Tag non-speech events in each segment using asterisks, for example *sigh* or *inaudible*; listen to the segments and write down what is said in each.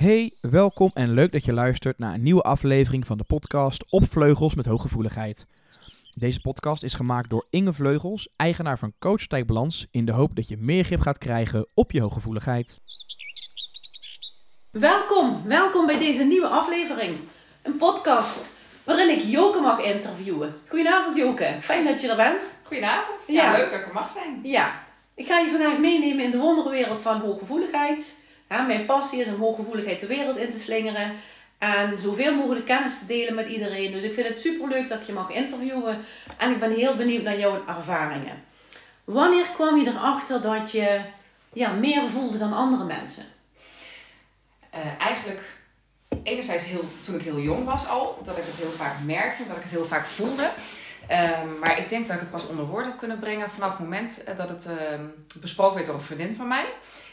Hey, welkom en leuk dat je luistert naar een nieuwe aflevering van de podcast Op Vleugels met Hooggevoeligheid. Deze podcast is gemaakt door Inge Vleugels, eigenaar van Coach Balans, in de hoop dat je meer grip gaat krijgen op je hooggevoeligheid. Welkom, welkom bij deze nieuwe aflevering. Een podcast waarin ik Joke mag interviewen. Goedenavond Joke, fijn dat je er bent. Goedenavond, ja, Ja. leuk dat ik er mag zijn. Ja, ik ga je vandaag meenemen in de wonderenwereld van hooggevoeligheid. Mijn passie is om hooggevoeligheid de wereld in te slingeren. En zoveel mogelijk kennis te delen met iedereen. Dus ik vind het superleuk dat ik je mag interviewen. En ik ben heel benieuwd naar jouw ervaringen. Wanneer kwam je erachter dat je ja, meer voelde dan andere mensen? Eh, eigenlijk, enerzijds heel, toen ik heel jong was al, dat ik het heel vaak merkte, dat ik het heel vaak voelde. Ehm, maar ik denk dat ik het pas onder woorden heb kunnen brengen vanaf het moment eh, dat het ehm, besproken werd door een vriendin van mij.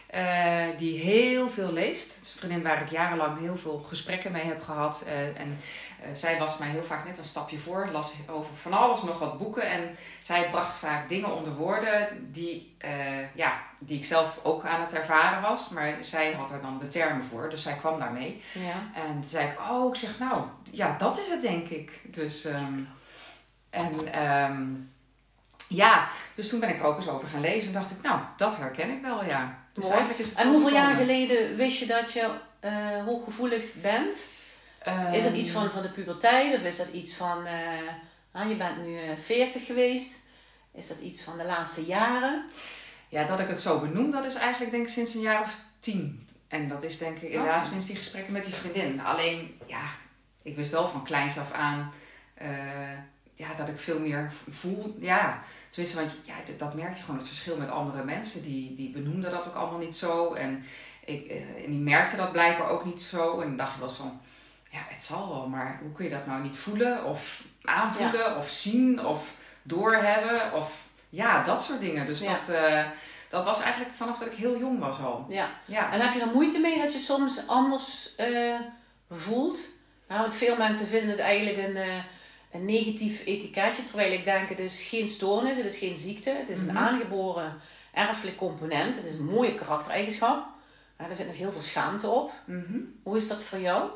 Eh, die heel veel leest. Het is een vriendin waar ik jarenlang heel veel gesprekken mee heb gehad. eh, en eh, zij was mij heel vaak net een stapje voor. Las over van alles nog wat boeken. En zij bracht vaak dingen onder woorden die, ja, die ik zelf ook aan het ervaren was. Maar zij had er dan de termen voor. Dus zij kwam daarmee. Ja. En toen zei ik, oh, ik zeg nou, ja, dat is het denk ik. Dus, ehm, en ehm, ja, dus toen ben ik er ook eens over gaan lezen en dacht ik, nou, dat herken ik wel, ja. Dus Mooi. is het En hoeveel jaar geleden wist je dat je eh, hooggevoelig bent? Is dat Ehm, iets van, van de puberteit of is dat iets van, eh, nou, je bent nu eh 40 geweest? Is dat iets van de laatste jaren? Ja, dat ik het zo benoem, dat is eigenlijk denk ik sinds een jaar of tien. En dat is denk ik inderdaad Oh. sinds die gesprekken met die vriendin. Alleen, ja, ik wist wel van kleins af aan eh, ja, dat ik veel meer voel. Ja, tenminste, want ja, dat- dat merkte je gewoon het verschil met andere mensen. Die, die benoemden dat ook allemaal niet zo. En, ik, eh, en die merkte dat blijkbaar ook niet zo. En dan dacht je wel zo, ja, het zal wel, maar hoe kun je dat nou niet voelen? Of aanvoelen, of zien, of doorhebben, of ja, dat soort dingen. Dus Ja. dat, eh, dat was eigenlijk vanaf dat ik heel jong was al. Ja. Ja, En heb je er moeite mee dat je soms anders eh, voelt? Nou, want veel mensen vinden het eigenlijk een, een negatief etiketje. Terwijl ik denk, het is geen stoornis, het is geen ziekte. Het is een Mhm. aangeboren erfelijk component. Het is een mooie karaktereigenschap. Maar er zit nog heel veel schaamte op. Mhm. Hoe is dat voor jou?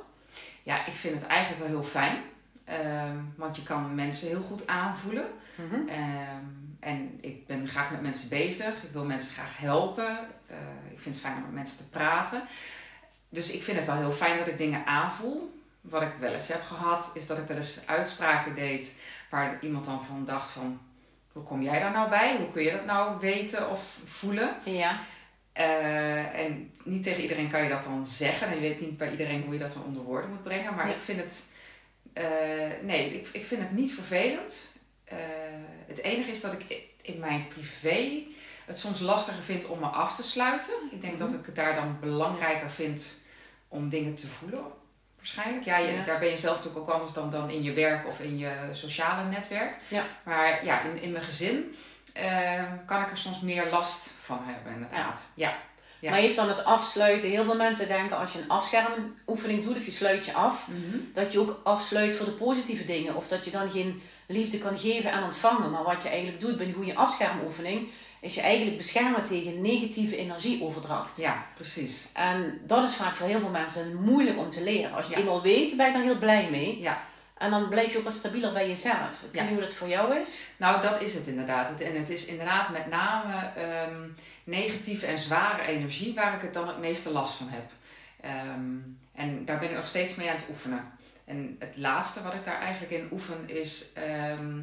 ja, ik vind het eigenlijk wel heel fijn. Ehm, want je kan mensen heel goed aanvoelen. Mhm. Ehm, en ik ben graag met mensen bezig. Ik wil mensen graag helpen. Eh, ik vind het fijn om met mensen te praten. Dus ik vind het wel heel fijn dat ik dingen aanvoel. Wat ik wel eens heb gehad, is dat ik wel eens uitspraken deed waar iemand dan van dacht van... Hoe kom jij daar nou bij? Hoe kun je dat nou weten of voelen? Ja. Eh, en niet tegen iedereen kan je dat dan zeggen. En je weet niet bij iedereen hoe je dat dan onder woorden moet brengen. Maar ik vind het... eh, nee, ik, ik vind het niet vervelend. Eh, het enige is dat ik in mijn privé het soms lastiger vind om me af te sluiten. Ik denk Mhm. dat ik het daar dan belangrijker vind om dingen te voelen. Waarschijnlijk. Ja, je- Ja. daar ben je zelf natuurlijk ook anders dan, dan in je werk of in je sociale netwerk. Ja. Maar ja, in, in mijn gezin eh, kan ik er soms meer last van hebben, inderdaad. Ja. Ja. Maar je heeft dan het afsluiten. Heel veel mensen denken als je een afschermoefening doet of je sluit je af, dat je ook afsluit voor de positieve dingen. Of dat je dan geen liefde kan geven en ontvangen. Maar wat je eigenlijk doet bij een goede afschermoefening, is je eigenlijk beschermen tegen negatieve energieoverdracht. Ja, precies. En dat is vaak voor heel veel mensen moeilijk om te leren. Als je Ja. eenmaal weet, ben je daar heel blij mee. Ja, En dan blijf je ook wat stabieler bij jezelf. Ik weet niet hoe dat voor jou is. nou dat is het inderdaad. En het is inderdaad met name ehm, negatieve en zware energie waar ik het dan het meeste last van heb. Ehm, en daar ben ik nog steeds mee aan het oefenen. En het laatste wat ik daar eigenlijk in oefen is, ehm,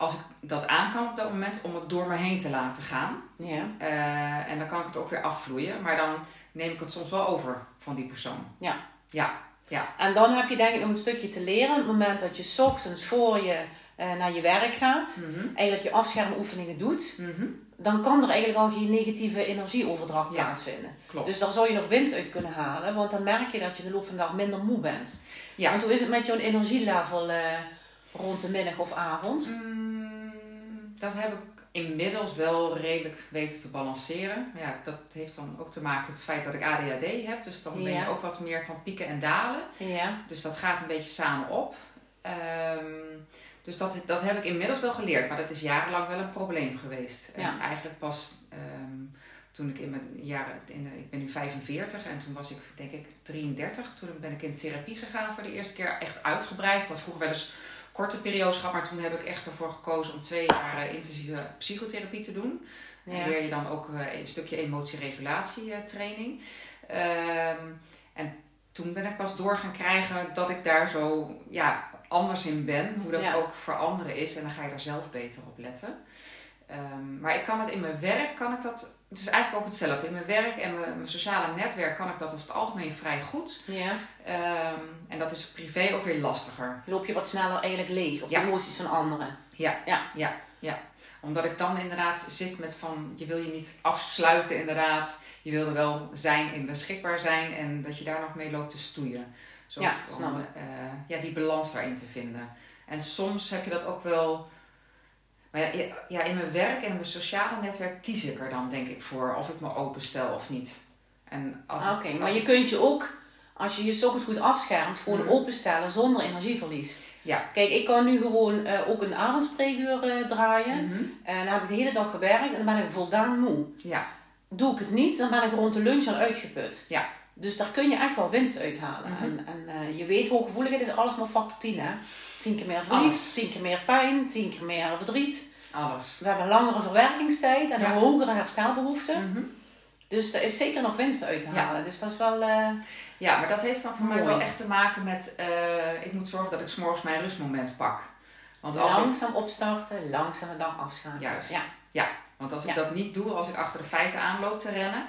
als ik dat aan kan op dat moment, om het door me heen te laten gaan. Ja. Eh, en dan kan ik het ook weer afvloeien, maar dan neem ik het soms wel over van die persoon. Ja. Ja, ja. En dan heb je denk ik nog een stukje te leren. Op het moment dat je 's ochtends voor je eh, naar je werk gaat, Mhm. eigenlijk je afschermoefeningen doet, Mhm. dan kan er eigenlijk al geen negatieve energieoverdracht Ja. plaatsvinden. Klopt. Dus daar zou je nog winst uit kunnen halen, want dan merk je dat je de loop van de dag minder moe bent. Ja. Want hoe is het met jouw energielevel eh, rond de middag of avond? Mm, dat heb ik inmiddels wel redelijk weten te balanceren. Ja, dat heeft dan ook te maken met het feit dat ik ADHD heb. Dus dan ben Ja. je ook wat meer van pieken en dalen. Ja. Dus dat gaat een beetje samen op. Ehm, dus dat, dat heb ik inmiddels wel geleerd. Maar dat is jarenlang wel een probleem geweest. Ja. En eigenlijk pas ehm, toen ik in mijn jaren, in de, ik ben nu 45 en toen was ik denk ik 33. Toen ben ik in therapie gegaan voor de eerste keer echt uitgebreid. Had vroeger wel eens korte periodes gehad, maar toen heb ik echt ervoor gekozen om twee jaar eh, intensieve psychotherapie te doen. Ja. En leer je dan ook eh, een stukje emotieregulatie eh. Ehm, en toen ben ik pas door gaan krijgen dat ik daar zo ja, anders in ben. Hoe dat Ja. ook voor anderen is. En dan ga je daar zelf beter op letten. Ehm, maar ik kan het in mijn werk, kan ik dat... Het is eigenlijk ook hetzelfde. In mijn werk en mijn, mijn sociale netwerk kan ik dat over het algemeen vrij goed. Ja. Ehm, en dat is privé ook weer lastiger. Loop je wat sneller eigenlijk leeg op Ja. de emoties van anderen. Omdat ik dan inderdaad zit met van... Je wil je niet afsluiten inderdaad. Je wil er wel zijn en beschikbaar zijn. En dat je daar nog mee loopt te stoeien. Zo Ja, om, eh, ja, die balans daarin te vinden. En soms heb je dat ook wel... Maar ja, ja, in mijn werk en in mijn sociale netwerk kies ik er dan denk ik voor. Of ik me openstel of niet. En als Ah, het- Oké, maar je het- kunt je ook, als je je ochtends goed afschermt, gewoon Mhm. openstellen zonder energieverlies. Ja. Kijk, ik kan nu gewoon eh, ook een avondspreekuur eh, draaien. Mhm. En dan heb ik de hele dag gewerkt en dan ben ik voldaan moe. Ja, Doe ik het niet, dan ben ik rond de lunch al uitgeput. Ja. Dus daar kun je echt wel winst uithalen. Mhm. En, en eh, je weet, hooggevoeligheid is alles maar factor 10 hè. 10 keer meer verliefd, Alles. 10 keer meer pijn, 10 keer meer verdriet. alles. We hebben een langere verwerkingstijd en Ja. een hogere herstelbehoefte. Mhm. Dus er is zeker nog winst uit te Ja. halen. Dus dat is wel... eh, Ja, maar dat heeft dan voor mij wel echt te maken met... eh, ik moet zorgen dat ik s'morgens mijn rustmoment pak. Want als, ik, langzaam opstarten, langzaam de dag afschakelen. Juist. Ja. want als ik Ja. dat niet doe, als ik achter de feiten aanloop te rennen...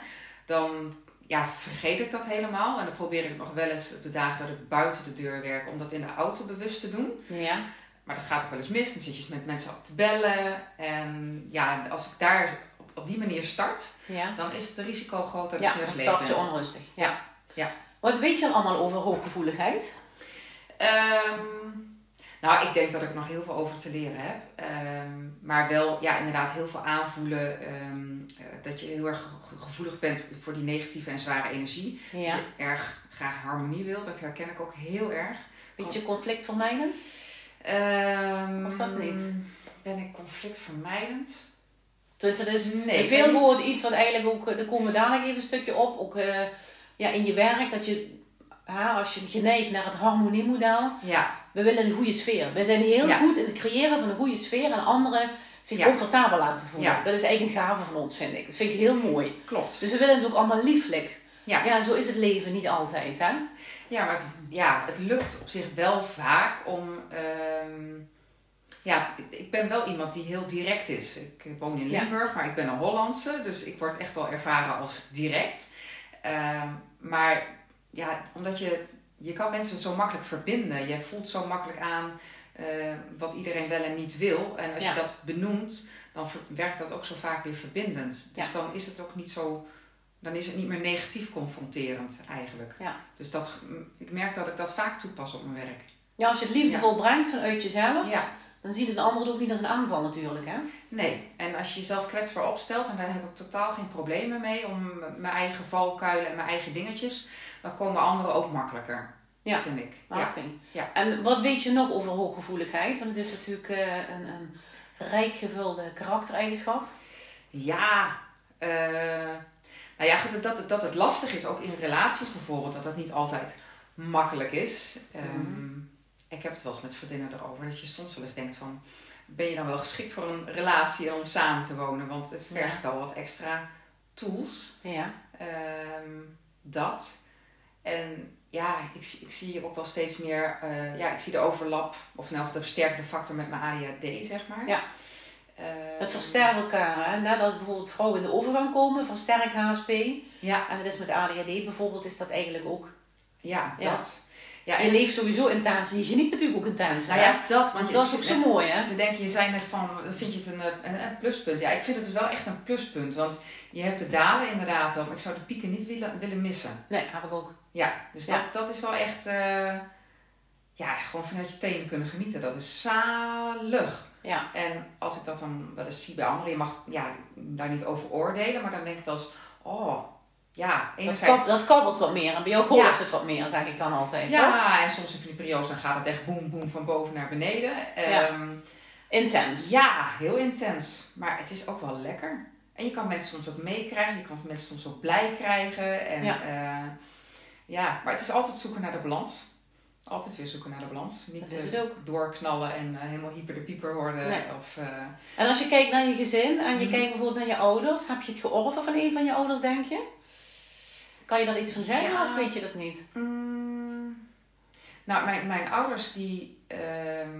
dan ja, vergeet ik dat helemaal. En dan probeer ik nog wel eens op de dagen dat ik buiten de deur werk... om dat in de auto bewust te doen. Ja. Maar dat gaat ook wel eens mis. Dan zit je met mensen te bellen. En ja, als ik daar op, op die manier start... Ja. dan is het risico groot dat ik Ja, leeg start je onrustig. Ja. Ja. Wat weet je al allemaal over hooggevoeligheid? Ehm, nou, ik denk dat ik nog heel veel over te leren heb. Ehm, maar wel, ja, inderdaad, heel veel aanvoelen. ehm, eh, dat je heel erg ge- gevoelig bent voor die negatieve en zware energie. Ja. Dat je erg graag harmonie wil. Dat herken ik ook heel erg. Beetje conflict vermijden? Ehm, Of dat niet? Ben ik conflictvermijdend? Dus het is Nee, veel woorden iets wat eigenlijk ook, eh, daar komen we dadelijk even een stukje op, ook eh, ja, in je werk, dat je, ha, als je geneigd naar het harmoniemodel, Ja, we willen een goede sfeer. We zijn heel Ja. goed in het creëren van een goede sfeer en anderen zich Ja. comfortabel laten voelen. Ja. Dat is eigenlijk een gave van ons, vind ik. Dat vind ik heel mooi. klopt. Dus we willen het ook allemaal lieflijk. Ja. ja, zo is het leven niet altijd, hè? Ja, maar het, ja, het lukt op zich wel vaak om. ehm, ja, ik- ben wel iemand die heel direct is. Ik woon in. Limburg, maar ik ben een Hollandse, dus ik word echt wel ervaren als direct. Ehm, maar ja, omdat je. Je kan mensen zo makkelijk verbinden. Je voelt zo makkelijk aan eh, wat iedereen wel en niet wil. En als Ja. je dat benoemt, dan werkt dat ook zo vaak weer verbindend. Dus Ja. dan is het ook niet zo. Dan is het niet meer negatief confronterend eigenlijk. Ja. Dus dat, ik merk dat ik dat vaak toepas op mijn werk. Ja, als je het liefdevol brengt vanuit jezelf, dan ziet een ander het ook niet als een aanval natuurlijk, hè? nee. En als je jezelf kwetsbaar opstelt, en daar heb ik totaal geen problemen mee, om mijn eigen valkuilen en mijn eigen dingetjes, dan komen anderen ook makkelijker. Ja. Vind ik. Ah, Ja. Oké. Ja. En wat weet je nog over hooggevoeligheid? Want het is natuurlijk eh, een, een rijk gevulde karaktereigenschap. Ja, eh, nou ja, goed, dat, dat het lastig is, ook in relaties bijvoorbeeld, dat dat niet altijd makkelijk is. Ehm, Ik heb het wel eens met vriendinnen erover, dat je soms wel eens denkt van, ben je dan wel geschikt voor een relatie om samen te wonen? Want het vergt wel wat extra tools. Ja. Ehm, dat. En ja, ik, zie- ik zie ook wel steeds meer, eh, ja, ik zie de overlap, of nou, de versterkende factor met mijn ADHD, zeg maar. Ja. Ehm, Het versterkt elkaar. Hè? Net als bijvoorbeeld vrouwen in de overgang komen, versterkt HSP. Ja, En dat is met ADHD bijvoorbeeld, is dat eigenlijk ook. ja, Ja. dat. Ja, Je leeft sowieso intens en je geniet natuurlijk ook intens. Nou ja, dat. Want dat is ook zo net mooi, hè? Te denken, je zei net van, vind je het een, een, pluspunt? Ja, ik vind het dus wel echt een pluspunt. Want je hebt de dalen inderdaad wel, maar ik zou de pieken niet willen, willen missen. Nee, heb ik ook. Ja, dus Ja. Dat, dat is wel echt, eh, ja, gewoon vanuit je tenen kunnen genieten. Dat is zalig. Ja. En als ik dat dan wel eens zie bij anderen, je mag ja, daar niet over oordelen, maar dan denk ik wel eens, oh, ja, Dat, enerzijds... kab, dat kabbelt wat meer en bij jou golft Ja. het wat meer, zeg ik dan altijd. toch? Ja, en soms in die periodes dan gaat het echt boem boem van boven naar beneden. Ja. Ehm, Intens. Ja, heel intens. Maar het is ook wel lekker. En je kan mensen soms ook meekrijgen, je kan mensen soms ook blij krijgen. En, Ja. ja. ja, maar het is altijd zoeken naar de balans. Altijd weer zoeken naar de balans. Niet Dat is eh, het ook. doorknallen en eh, helemaal hyper de pieper worden. Nee. Of, eh, En als je kijkt naar je gezin en je Mhm. kijkt bijvoorbeeld naar je ouders, heb je het georven van een van je ouders, denk je? Kan je daar iets van zeggen Ja. of weet je dat niet? Mm, nou, mijn, mijn ouders die... ehm,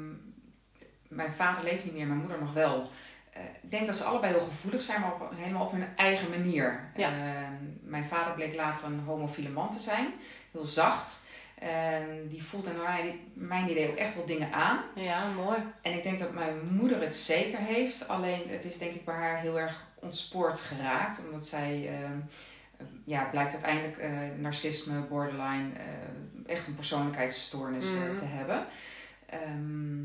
mijn vader leeft niet meer, mijn moeder nog wel. Eh, ik denk dat ze allebei heel gevoelig zijn, maar op, helemaal op hun eigen manier. Ja. Eh, mijn vader bleek later een homofiele man te zijn. Heel zacht. En die voelde naar mij- mijn idee ook echt wel dingen aan. Ja, mooi. En ik denk dat mijn moeder het zeker heeft. Alleen het is denk ik bij haar heel erg ontspoord geraakt. Omdat zij, ehm, eh, ja, blijkt uiteindelijk eh, narcisme, borderline, eh, echt een persoonlijkheidsstoornis eh, Mhm. te hebben. Ehm,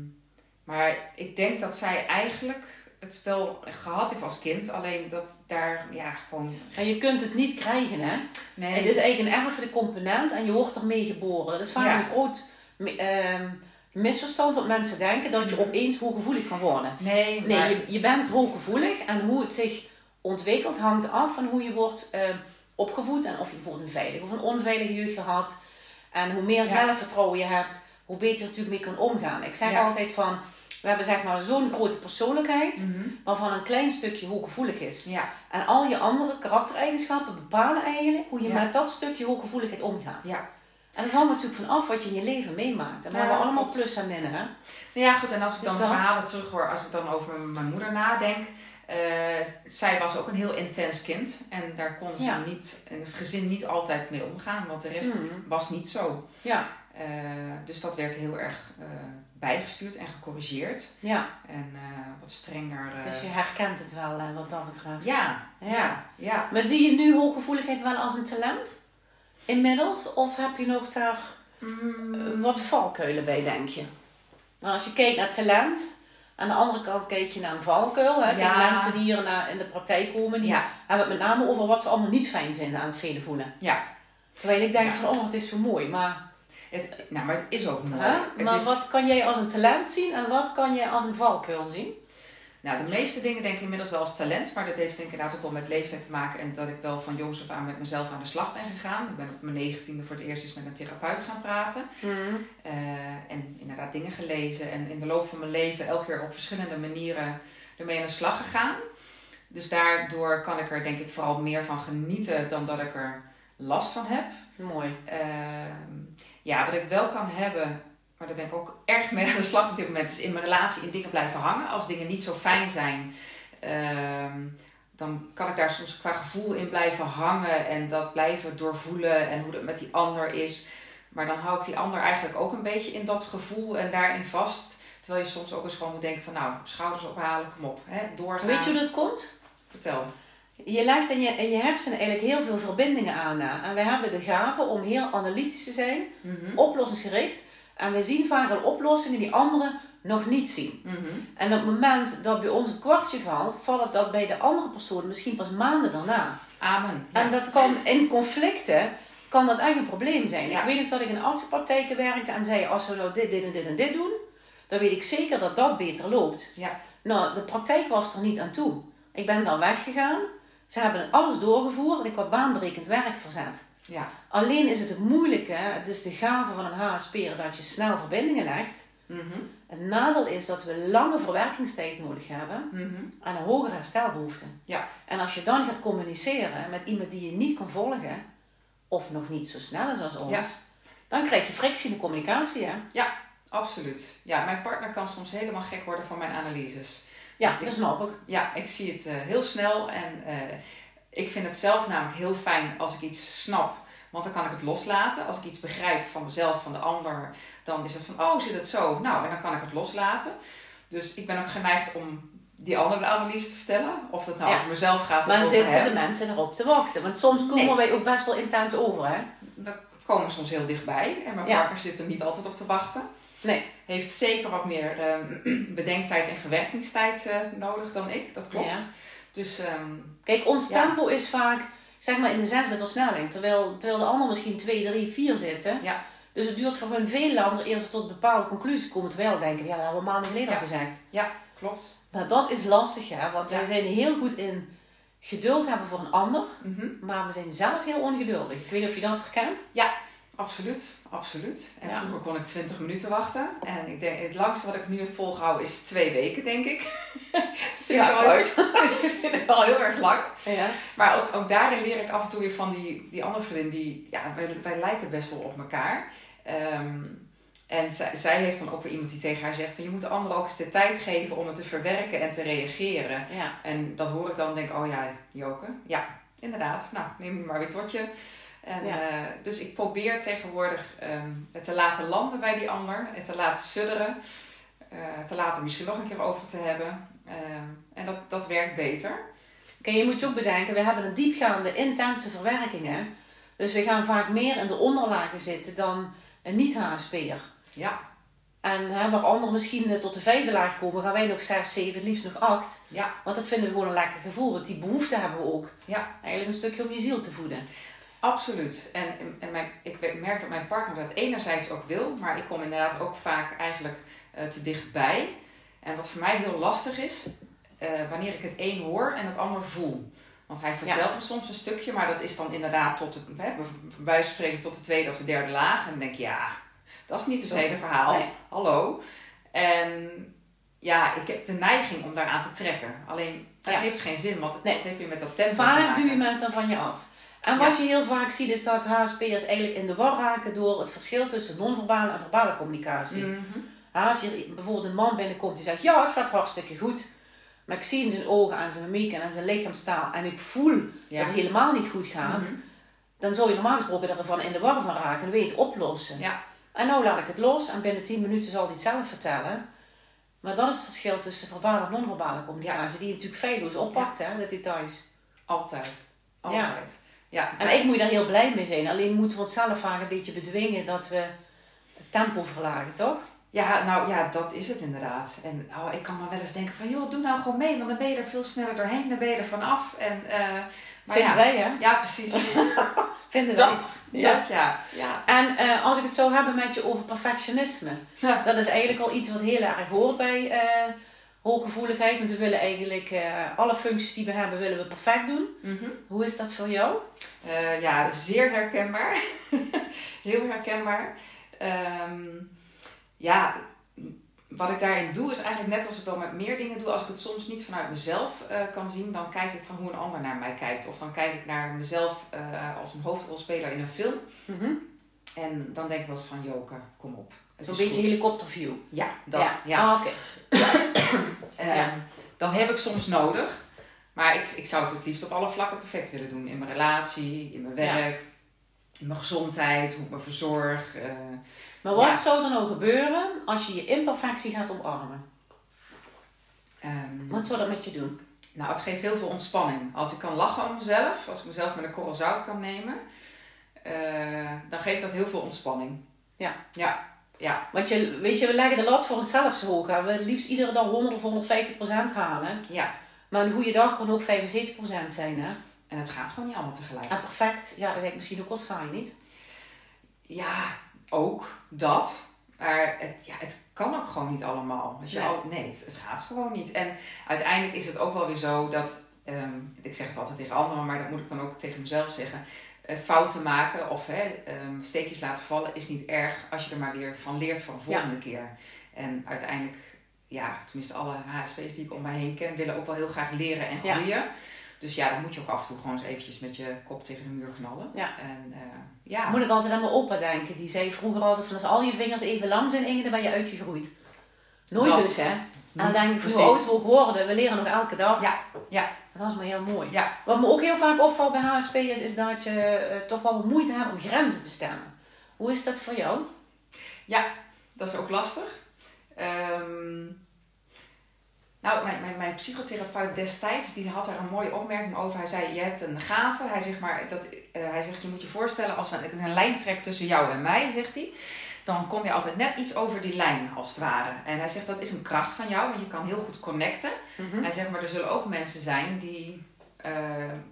maar ik denk dat zij eigenlijk het wel gehad heeft als kind. Alleen dat daar, ja, gewoon... En je kunt het niet krijgen, hè? Nee, Het is eigenlijk een erfelijke component en je wordt ermee geboren. Dat is vaak Ja. een groot ehm, misverstand wat mensen denken, dat je Mhm. opeens hooggevoelig kan worden. nee, Nee, maar- je, je bent hooggevoelig en hoe het zich ontwikkelt hangt af van hoe je wordt ehm, opgevoed en of je bijvoorbeeld een veilige of een onveilige jeugd gehad. En hoe meer Ja. zelfvertrouwen je hebt, hoe beter je natuurlijk mee kan omgaan. Ik zeg Ja. altijd van, we hebben zeg maar zo'n grote persoonlijkheid, Mhm. waarvan een klein stukje hooggevoelig is. Ja, En al je andere karaktereigenschappen bepalen eigenlijk hoe je met dat stukje hooggevoeligheid omgaat. ja. En dat hangt natuurlijk van af wat je in je leven meemaakt. En we hebben allemaal plus en minnen, hè? Nou ja, goed, en als ik Dus dan dat- verhalen terug hoor, als ik dan over mijn moeder nadenk. Eh, zij was ook een heel intens kind. En daar kon ze Ja. niet, het gezin niet altijd mee omgaan, want de rest Mhm. was niet zo. Ja, Eh, dus dat werd heel erg eh, bijgestuurd en gecorrigeerd. ja. En wat strenger. Dus je herkent het wel wat dat betreft. ja, Ja. ja, ja. Maar zie je nu hooggevoeligheid wel als een talent? Inmiddels? Of heb je nog daar Mm, wat valkuilen bij, denk je? Want als je kijkt naar talent, aan de andere kant kijk je naar een valkuil. Hè? Kijk, Ja. mensen die hier naar, in de praktijk komen, die ja, hebben het met name over wat ze allemaal niet fijn vinden aan het vele voelen. ja. Terwijl ik denk Ja. van, oh, het is zo mooi. Maar, Het, nou, maar het is ook mooi. hè? Maar is, wat kan jij als een talent zien en wat kan jij als een valkuil zien? Nou, de meeste dingen denk ik inmiddels wel als talent, maar dat heeft denk ik inderdaad ook wel met leeftijd te maken en dat ik wel van jongs af aan met mezelf aan de slag ben gegaan. Ik ben op mijn negentiende voor het eerst eens met een therapeut gaan praten Eh, en inderdaad dingen gelezen en in de loop van mijn leven elke keer op verschillende manieren ermee aan de slag gegaan. Dus daardoor kan ik er denk ik vooral meer van genieten dan dat ik er last van heb. Mooi. Ehm, ja, wat ik wel kan hebben, maar daar ben ik ook erg mee aan de slag op dit moment, is in mijn relatie in dingen blijven hangen. Als dingen niet zo fijn zijn, ehm, dan kan ik daar soms qua gevoel in blijven hangen en dat blijven doorvoelen en hoe dat met die ander is. Maar dan hou ik die ander eigenlijk ook een beetje in dat gevoel en daarin vast. Terwijl je soms ook eens gewoon moet denken van nou, schouders ophalen, kom op, hè, doorgaan. Weet je hoe dat komt? Vertel. Je legt in je, in je hersenen eigenlijk heel veel verbindingen aan. En wij hebben de gave om heel analytisch te zijn, Mhm. oplossingsgericht. En we zien vaak al oplossingen die anderen nog niet zien. Mhm. En op het moment dat bij ons het kwartje valt, valt dat bij de andere persoon misschien pas maanden daarna. Amen. Ja. En dat kan in conflicten, kan dat echt een probleem zijn. Ja. Ik weet nog dat ik in artsenpraktijken werkte en zei, als we nou dit, dit en dit en dit doen, dan weet ik zeker dat dat beter loopt. Ja. Nou, de praktijk was er niet aan toe. Ik ben dan weggegaan. Ze hebben alles doorgevoerd en ik had baanbrekend werk verzet. Ja. Alleen is het het moeilijke, het is de gave van een HSP'er dat je snel verbindingen legt. Mhm. Het nadeel is dat we lange verwerkingstijd nodig hebben Mhm. en een hogere herstelbehoefte. Ja. En als je dan gaat communiceren met iemand die je niet kan volgen, of nog niet zo snel is als ons, Ja. dan krijg je frictie in de communicatie. Hè? Absoluut. Ja, mijn partner kan soms helemaal gek worden van mijn analyses. Ja, dat snap ik. Ja, ik zie het eh, heel snel en eh, ik vind het zelf namelijk heel fijn als ik iets snap. Want dan kan ik het loslaten. Als ik iets begrijp van mezelf, van de ander, dan is het van, oh, zit het zo? Nou, en dan kan ik het loslaten. Dus ik ben ook geneigd om die andere de analyse te vertellen. Of het nou Ja. over mezelf gaat Maar zitten hem. de mensen erop te wachten? Want soms komen Nee. wij ook best wel intens over, hè? We komen soms heel dichtbij. En mijn Ja. partner zit er niet altijd op te wachten. Nee. Heeft zeker wat meer eh, *clears throat* bedenktijd en verwerkingstijd eh, nodig dan ik. Dat klopt. Ja. Dus ehm, Kijk, ons Ja. tempo is vaak, zeg maar, in de zesde versnelling. Terwijl, terwijl de ander misschien twee, drie, vier zitten. Ja. Dus het duurt voor hun veel langer eerst tot bepaalde conclusies komen. Terwijl denken, ja, dat hebben we maanden geleden Ja. al gezegd. klopt. Maar dat is lastig, hè? Want Ja. wij zijn heel goed in geduld hebben voor een ander, Mhm. maar we zijn zelf heel ongeduldig. Ik weet niet of je dat herkent. Absoluut, absoluut. En Ja. vroeger kon ik 20 minuten wachten. En ik denk, het langste wat ik nu heb volgehouden is twee weken, denk ik. *laughs* dat vind, Ja, ik, al, vooruit. vind ik al heel erg lang. Ja. Maar ook, ook daarin leer ik af en toe weer van die, die andere vriendin. Die, ja, wij, wij lijken best wel op elkaar. Ehm, en zij, zij heeft dan ook weer iemand die tegen haar zegt van je moet de ander ook eens de tijd geven om het te verwerken en te reageren. Ja. En dat hoor ik dan en denk, oh ja, Joke, ja, inderdaad. Nou, neem maar weer tot je. En, Ja. eh, dus ik probeer tegenwoordig ehm, het te laten landen bij die ander. Het te laten sudderen. eh, te laten misschien nog een keer over te hebben. Ehm, en dat, dat werkt beter. Kijk, je moet je ook bedenken, we hebben een diepgaande, intense verwerkingen. Dus we gaan vaak meer in de onderlagen zitten dan een niet-HSP'er. Ja, En hè, waar anderen misschien eh, tot de vijfde laag komen, gaan wij nog zes, zeven, liefst nog acht. ja, Want dat vinden we gewoon een lekker gevoel, want die behoefte hebben we ook. ja. Eigenlijk een stukje om je ziel te voeden. Absoluut. En, en mijn, ik merk dat mijn partner dat enerzijds ook wil, maar ik kom inderdaad ook vaak eigenlijk eh, te dichtbij. En wat voor mij heel lastig is, eh, wanneer ik het een hoor en het ander voel. Want hij vertelt me soms een stukje, maar dat is dan inderdaad tot het, hè, bij spreken tot de tweede of de derde laag. En dan denk ik, ja, dat is niet het hele verhaal. Nee. Hallo. En ja, ik heb de neiging om daaraan te trekken. Alleen, dat Ja. heeft geen zin, want het, Nee. het heeft weer met dat tempo te Vaak maken. duw je mensen van je af. En wat je heel vaak ziet is dat HSP'ers eigenlijk in de war raken door het verschil tussen non-verbale en verbale communicatie. Mhm. Als je bijvoorbeeld een man binnenkomt die zegt, ja het gaat hartstikke goed. Maar ik zie in zijn ogen, aan zijn mimiek en zijn lichaamstaal en ik voel Ja. dat het helemaal niet goed gaat. Mhm. Dan zou je normaal gesproken ervan in de war van raken en weet oplossen. Ja. En nou laat ik het los en binnen 10 minuten zal hij het zelf vertellen. Maar dat is het verschil tussen verbale en non-verbale communicatie, die je natuurlijk feilloos oppakt, hè, de details. Altijd. Altijd. Ja. En ik moet daar heel blij mee zijn. Alleen moeten we onszelf vaak een beetje bedwingen dat we het tempo verlagen, toch? ja, nou ja, dat is het inderdaad. En oh, ik kan dan wel eens denken van, joh, doe nou gewoon mee, want dan ben je er veel sneller doorheen, dan ben je er vanaf. En, eh, maar Vinden ja. wij, hè? Ja, precies. *laughs* *laughs* Vinden wij. dat, Ja. dat ja. ja. En eh, als ik het zou hebben met je over perfectionisme. Ja. Dat is eigenlijk al iets wat heel erg hoort bij eh, hooggevoeligheid. Want we willen eigenlijk eh, alle functies die we hebben, willen we perfect doen. Mhm. Hoe is dat voor jou? Eh, ja, zeer herkenbaar. *laughs* Heel herkenbaar. Ehm, ja, wat ik daarin doe is eigenlijk net als ik wel met meer dingen doe. Als ik het soms niet vanuit mezelf eh, kan zien, dan kijk ik van hoe een ander naar mij kijkt. Of dan kijk ik naar mezelf als een hoofdrolspeler in een film. Mhm. En dan denk ik wel eens van, Joke, kom op. Het Zo'n is beetje goed. helikopterview. Ja, dat. Ja. Ah, oké. *coughs* Ehm, ja. Dat heb ik soms nodig. Maar ik, ik zou het het liefst op alle vlakken perfect willen doen. In mijn relatie, in mijn Ja. werk, in mijn gezondheid, hoe ik me verzorg. eh, Maar wat Ja. zou er nou gebeuren als je je imperfectie gaat omarmen? ehm, Wat zou dat met je doen? nou, het geeft heel veel ontspanning. Als ik kan lachen om mezelf, als ik mezelf met een korrel zout kan nemen, eh, dan geeft dat heel veel ontspanning. Ja. Ja, ja, Want je, weet je, we leggen de lat voor onszelf zo hoog. hè. We liefst iedere dag 100 of 150 procent halen. ja. Maar een goede dag kan ook 75 procent zijn. Hè? En het gaat gewoon niet allemaal tegelijk. En perfect, ja, dat is misschien ook wel saai, niet? Ja, ook dat. Maar het, ja, het kan ook gewoon niet allemaal. Als je Nee. al, nee, het, het gaat gewoon niet. En uiteindelijk is het ook wel weer zo dat, ehm, ik zeg het altijd tegen anderen, maar dat moet ik dan ook tegen mezelf zeggen. Eh, fouten maken of hè, ehm, steekjes laten vallen is niet erg als je er maar weer van leert van de volgende keer. En uiteindelijk, ja, tenminste alle HSP's die ik om mij heen ken, willen ook wel heel graag leren en Ja. groeien. Dus ja, dan moet je ook af en toe gewoon eens eventjes met je kop tegen de muur knallen. Ja. En eh, ja. Moet ik altijd aan mijn opa denken. Die zei vroeger altijd van als al je vingers even lang zijn, Inge, dan ben je uitgegroeid. Nooit Dat- dus, hè? En dan denk ik, hoe Precies. oud we ook worden, we leren nog elke dag. Ja, ja. Dat is maar heel mooi. Ja. Wat me ook heel vaak opvalt bij HSP'ers is dat je eh, toch wel moeite hebt om grenzen te stellen. Hoe is dat voor jou? Dat is ook lastig. Ehm, nou, mijn, mijn, mijn psychotherapeut destijds, die had daar een mooie opmerking over. Hij zei, je hebt een gave. Hij zegt, maar dat, eh, hij zegt, je moet je voorstellen, als we een lijn trek tussen jou en mij, zegt hij. Dan kom je altijd net iets over die lijn, als het ware. En hij zegt, dat is een kracht van jou, want je kan heel goed connecten. Hij zegt, maar er zullen ook mensen zijn die eh,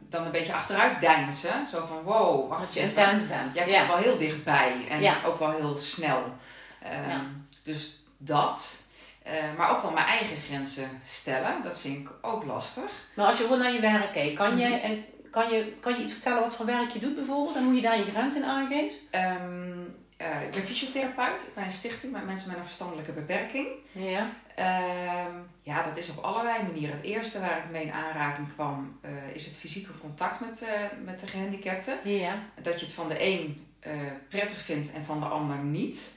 dan een beetje achteruit deinzen. Zo van, wow, wacht Dat je intens bent. Jij Ja. komt wel heel dichtbij en Ja. ook wel heel snel. Ehm, Ja. Dus dat. Eh, maar ook wel mijn eigen grenzen stellen. Dat vind ik ook lastig. Maar als je gewoon naar je werk kijkt, kan je, Mhm. kan, je, kan je iets vertellen wat voor werk je doet bijvoorbeeld? En hoe je daar je grens in aangeeft? Ehm, eh, ik ben fysiotherapeut bij een stichting met mensen met een verstandelijke beperking. Ja. Ehm, ja, dat is op allerlei manieren. Het eerste waar ik mee in aanraking kwam, eh, is het fysieke contact met, eh, met de gehandicapten. Ja. Dat je het van de een prettig vindt en van de ander niet.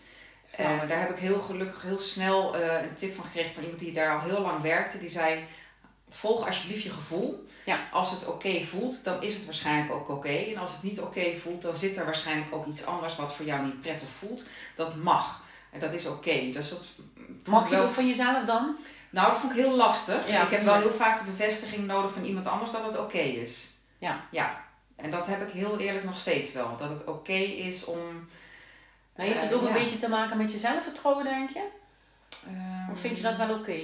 Daar heb ik heel gelukkig heel snel een tip van gekregen van iemand die daar al heel lang werkte. Die zei, volg alsjeblieft je gevoel. Ja. Als het oké voelt, dan is het waarschijnlijk ook oké. En als het niet oké voelt, dan zit er waarschijnlijk ook iets anders wat voor jou niet prettig voelt. Dat mag. En dat is oké. Dus dat Mag je ook van jezelf dan? Nou, dat vond ik heel lastig. Ja, ik heb wel heel vaak de bevestiging nodig van iemand anders dat het oké is. Ja. Ja. En dat heb ik heel eerlijk nog steeds wel. Dat het oké is om... Maar heeft het Eh, ook een ja. beetje te maken met je zelfvertrouwen, denk je? Of vind je dat wel oké?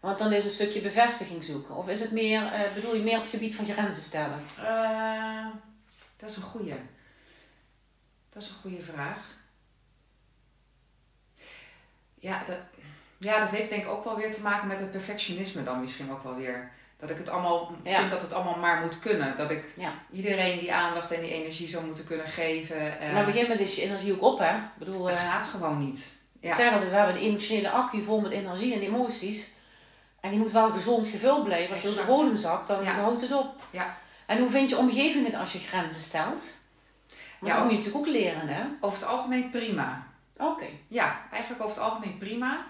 Want dan is een stukje bevestiging zoeken. Of is het meer, eh, bedoel je meer op het gebied van grenzen stellen? Eh, dat is een goeie. Dat is een goede vraag. Ja dat, ja, dat heeft denk ik ook wel weer te maken met het perfectionisme dan misschien ook wel weer. Dat ik het allemaal Ja. vind dat het allemaal maar moet kunnen. Dat ik Ja. iedereen die aandacht en die energie zou moeten kunnen geven. Eh, maar gegeven moment is je energie ook op, hè? Ik bedoel, het gaat gewoon niet. Ja. ik zeg altijd, we hebben een emotionele accu vol met energie en emoties. En die moet wel gezond gevuld blijven. Als je de bodem zakt, dan Ja. houdt het op. Ja. En hoe vindt je omgeving het als je grenzen stelt? Want dat moet je natuurlijk ook leren, hè? Over het algemeen prima. Oké. Ja, eigenlijk over het algemeen prima.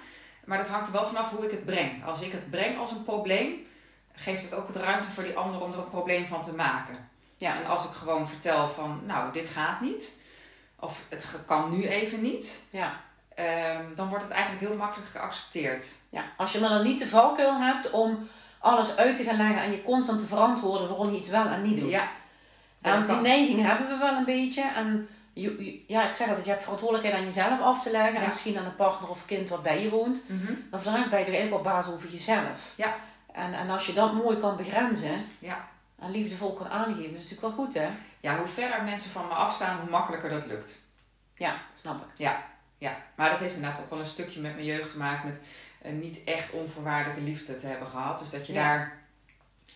Maar dat hangt er wel vanaf hoe ik het breng. Als ik het breng als een probleem, geeft het ook de ruimte voor die ander om er een probleem van te maken. Ja. En als ik gewoon vertel van, nou, dit gaat niet. Of het kan nu even niet. Ja. Ehm, dan wordt het eigenlijk heel makkelijk geaccepteerd. ja. Als je maar dan niet de valkuil hebt om alles uit te gaan leggen en je constant te verantwoorden waarom je iets wel en niet doet. Ja. En die neiging hebben we wel een beetje. En ja, ik zeg altijd, je hebt verantwoordelijkheid aan jezelf af te leggen. Ja. En misschien aan een partner of kind wat bij je woont. Mhm. Maar voor de rest ben je toch eigenlijk op basis over jezelf. Ja. En, en als je dat mooi kan begrenzen Ja. en liefdevol kan aangeven, is natuurlijk wel goed, hè? ja, hoe verder mensen van me afstaan, hoe makkelijker dat lukt. Ja, dat snap ik. Ja, maar dat heeft inderdaad ook wel een stukje met mijn jeugd te maken met niet echt onvoorwaardelijke liefde te hebben gehad. Dus dat je Ja. daar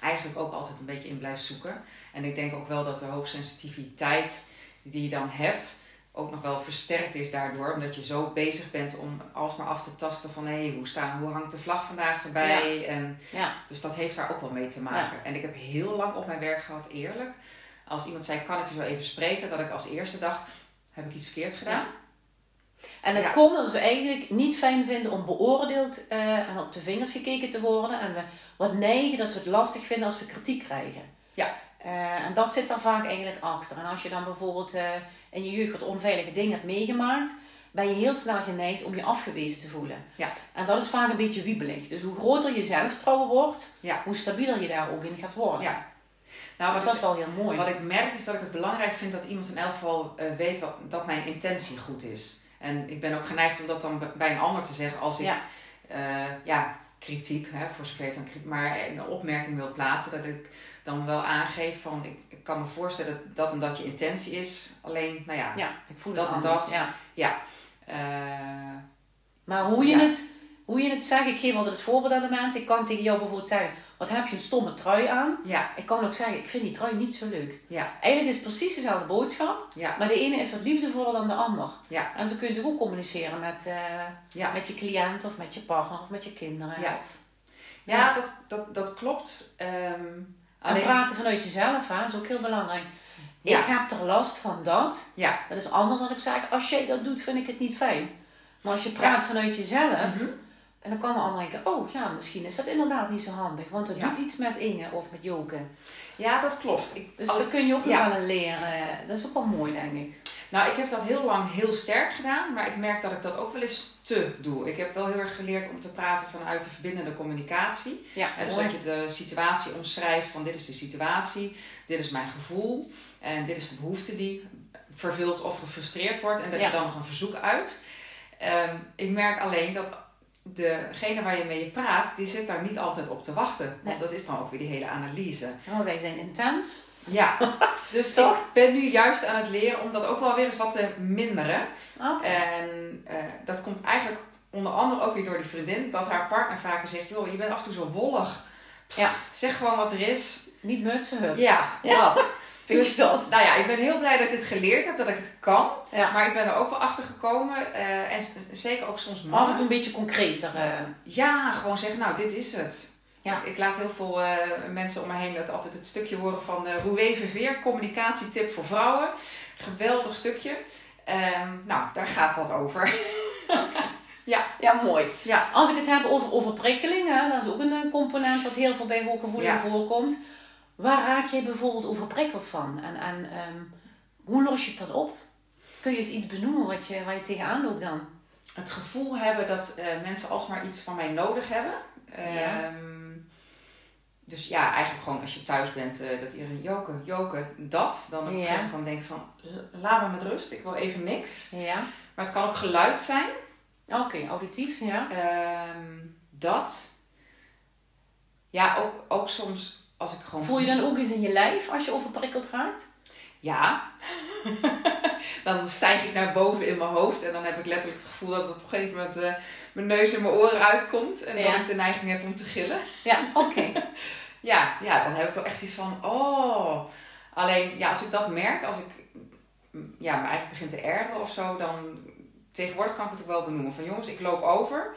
eigenlijk ook altijd een beetje in blijft zoeken. En ik denk ook wel dat de hoogsensitiviteit die je dan hebt, ook nog wel versterkt is daardoor. Omdat je zo bezig bent om alsmaar af te tasten van hé, hoe, staan, hoe hangt de vlag vandaag erbij? En, Ja. dus dat heeft daar ook wel mee te maken. En ik heb heel lang op mijn werk gehad, eerlijk. Als iemand zei, kan ik je zo even spreken? Dat ik als eerste dacht, heb ik iets verkeerd gedaan? En het Ja. komt omdat we eigenlijk niet fijn vinden om beoordeeld eh, en op de vingers gekeken te worden. En we wat neigen dat we het lastig vinden als we kritiek krijgen. Ja. Eh, en dat zit daar vaak eigenlijk achter. En als je dan bijvoorbeeld eh, in je jeugd wat onveilige dingen hebt meegemaakt, ben je heel snel geneigd om je afgewezen te voelen. Ja. En dat is vaak een beetje wiebelig. Dus hoe groter je zelfvertrouwen wordt, Ja. hoe stabieler je daar ook in gaat worden. Ja. Nou, dus dat is wel heel mooi. Wat ik merk is dat ik het belangrijk vind dat iemand in elk geval weet wat, dat mijn intentie goed is. En ik ben ook geneigd om dat dan bij een ander te zeggen als ik Ja. ja, ja kritiek, hè, voor zover het dan kritiek, maar een opmerking wil plaatsen, dat ik dan wel aangeef van ik, ik kan me voorstellen dat dat en dat je intentie is. Alleen, nou ja, ja, ik voel dat en anders. dat. Ja. eh, Maar hoe je, Ja. het, hoe je het zegt, ik geef altijd het voorbeeld aan de mensen. Ik kan tegen jou bijvoorbeeld zeggen, wat heb je een stomme trui aan? ja, Ik kan ook zeggen, ik vind die trui niet zo leuk. ja, Eigenlijk is het precies dezelfde boodschap, ja, maar de ene is wat liefdevoller dan de ander. Ja. En zo kun je natuurlijk ook communiceren met, eh, ja. met je cliënt of met je partner of met je kinderen. Ja. Of, Ja, dat, dat, dat klopt. En alleen, praten vanuit jezelf, hè, is ook heel belangrijk. Ja. Ik heb er last van dat. ja, Dat is anders dan ik zeg, als jij dat doet, vind ik het niet fijn. Maar als je praat vanuit jezelf, Mhm. En dan kan de ander denken, oh ja, misschien is dat inderdaad niet zo handig. Want dat Ja. doet iets met Inge of met Joke. ja, dat klopt. Ik, Dus als- daar kun je ook ja. wel aan leren. Dat is ook wel mooi, denk ik. Nou, ik heb dat heel lang heel sterk gedaan, maar ik merk dat ik dat ook wel eens te doe. Ik heb wel heel erg geleerd om te praten vanuit de verbindende communicatie. Ja, dus mooi. dat je de situatie omschrijft van dit is de situatie, dit is mijn gevoel en dit is de behoefte die vervuld of gefrustreerd wordt en dat Ja. je dan nog een verzoek uit. Ehm, ik merk alleen dat degene waar je mee praat, die zit daar niet altijd op te wachten. Want Nee. dat is dan ook weer die hele analyse. Maar wij zijn intens. Ja, *laughs* dus Toch? ik ben nu juist aan het leren om dat ook wel weer eens wat te minderen. Oh, En eh, dat komt eigenlijk onder andere ook weer door die vriendin, dat haar partner vaker zegt: joh, je bent af en toe zo wollig. Ja. Zeg gewoon wat er is. Niet mutsen. Ja, Ja. dat. *laughs* Vind je dat? *laughs* Nou ja, ik ben heel blij dat ik het geleerd heb, dat ik het kan. Ja. Maar ik ben er ook wel achter gekomen. eh, en zeker ook soms mannen. toe een beetje concreter. eh. Ja, gewoon zeggen, nou, dit is het. Ja. Ik, ik laat heel veel eh, mensen om me heen het altijd het stukje horen van uh, Roué Verveer, communicatietip voor vrouwen. Geweldig stukje. Ehm, nou, daar gaat dat over. *laughs* Ja, mooi. ja, Als ik het heb over overprikkeling, hè, dat is ook een component wat heel veel bij hooggevoeligen Ja. voorkomt. Waar raak je bijvoorbeeld overprikkeld van? En, en ehm, hoe los je het dan op? Kun je eens iets benoemen wat je, waar je tegenaan loopt dan? het gevoel hebben dat eh, mensen alsmaar iets van mij nodig hebben. Ja. Ehm, Dus ja, eigenlijk gewoon als je thuis bent, eh, dat iedereen joken, joken, dat. Dan op Ja. kan denken van, "L- laat me met rust, ik wil even niks. Ja. Maar het kan ook geluid zijn. Oké, auditief, ja. Ehm, dat. Ja, ook, ook soms als ik gewoon... Voel je dan ook eens in je lijf als je overprikkeld raakt? Ja. *laughs* dan stijg ik naar boven in mijn hoofd en dan heb ik letterlijk het gevoel dat op een gegeven moment eh, mijn neus en mijn oren uitkomt. En Ja. dat ik de neiging heb om te gillen. Ja, oké. *laughs* Ja, ja, dan heb ik wel echt iets van, oh. Alleen, ja, als ik dat merk, als ik ja, me eigenlijk begin te ergeren of zo, dan tegenwoordig kan ik het ook wel benoemen. Van jongens, ik loop over.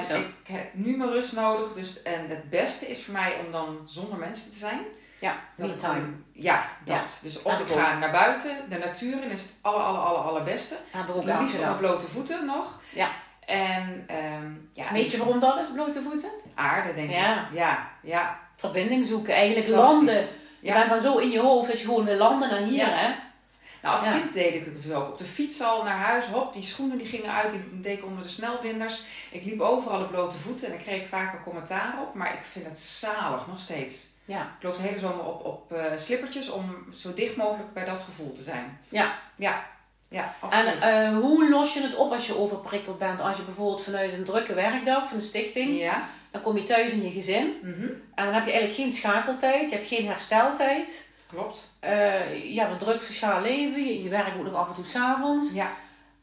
Goed en zo. ik heb nu mijn rust nodig. Dus, en het beste is voor mij om dan zonder mensen te zijn. Ja, me time. Ja, dat. Ja, Dus of ik ga naar buiten, de natuur in is het aller, aller, aller, allerbeste. Het liefst op blote voeten nog. Ja. En ehm ja, Weet je waarom dat is, blote voeten? aarde denk Ja. ik. Ja, ja. Verbinding zoeken, eigenlijk landen. Je Ja. bent dan zo in je hoofd dat je gewoon wil landen naar hier, hè? Nou, als Ja. kind deed ik het dus ook. Op de fiets al naar huis, hop, die schoenen die gingen uit, die deed ik onder de snelbinders. Ik liep overal op blote voeten en ik kreeg vaak een commentaar op, maar ik vind het zalig, nog steeds. Ja. Ik loop de hele zomer op, op eh, slippertjes om zo dicht mogelijk bij dat gevoel te zijn. Ja. Ja, ja, En eh, hoe los je het op als je overprikkeld bent? Als je bijvoorbeeld vanuit een drukke werkdag van de stichting, ja, dan kom je thuis in je gezin mhm, en dan heb je eigenlijk geen schakeltijd, je hebt geen hersteltijd. Klopt. Eh, je hebt een druk sociaal leven, je, je werkt ook nog af en toe s'avonds. Ja.